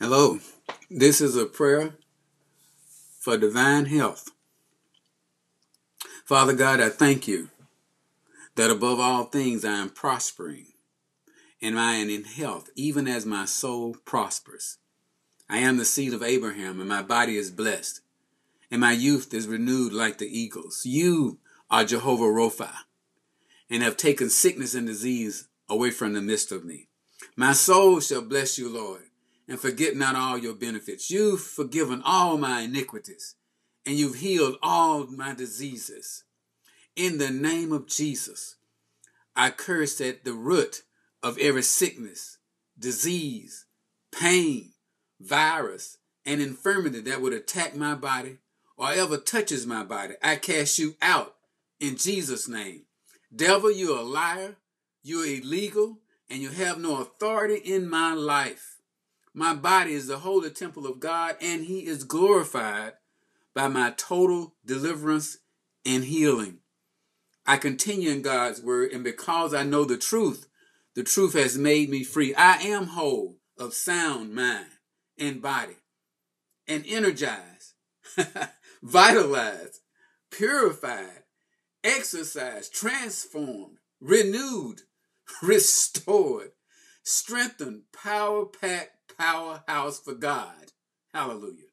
Hello, this is a prayer for divine health. Father God, I thank you that above all things I am prospering and I am in health, even as my soul prospers. I am the seed of Abraham, and my body is blessed, and my youth is renewed like the eagles. You are Jehovah Rapha, and have taken sickness and disease away from the midst of me. My soul shall bless you, Lord and forget not all your benefits. You've forgiven all my iniquities and you've healed all my diseases. In the name of Jesus, I curse at the root of every sickness, disease, pain, virus, and infirmity that would attack my body or ever touches my body. I cast you out in Jesus' name. Devil, you're a liar, you're illegal, and you have no authority in my life. My body is the holy temple of God, and He is glorified by my total deliverance and healing. I continue in God's word, and because I know the truth, the truth has made me free. I am whole of sound mind and body, and energized, vitalized, purified, exercised, transformed, renewed, restored, strengthened, power packed, powerhouse for God. Hallelujah.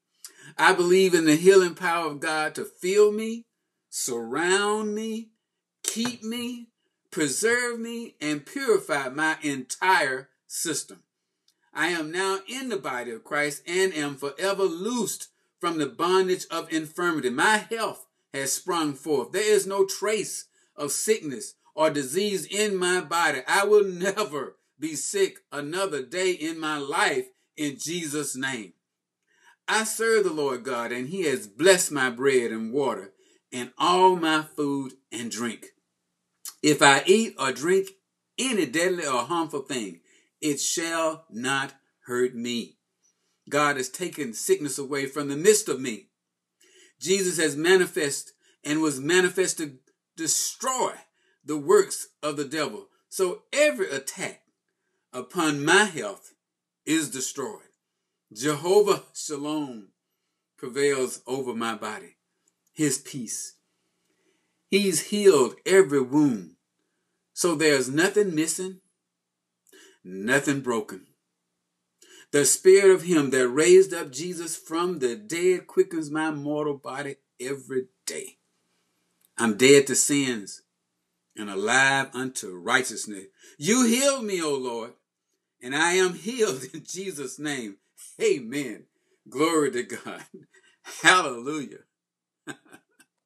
I believe in the healing power of God to fill me, surround me, keep me, preserve me, and purify my entire system. I am now in the body of Christ and am forever loosed from the bondage of infirmity. My health has sprung forth. There is no trace of sickness or disease in my body. I will never be sick another day in my life in Jesus' name. I serve the Lord God, and He has blessed my bread and water and all my food and drink. If I eat or drink any deadly or harmful thing, it shall not hurt me. God has taken sickness away from the midst of me. Jesus has manifested and was manifest to destroy the works of the devil. So every attack upon my health is destroyed. Jehovah Shalom prevails over my body. His peace. He's healed every wound. So there's nothing missing, nothing broken. The spirit of him that raised up Jesus from the dead quickens my mortal body every day. I'm dead to sins and alive unto righteousness. You healed me, O Lord and I am healed in Jesus' name. Amen. Glory to God. Hallelujah.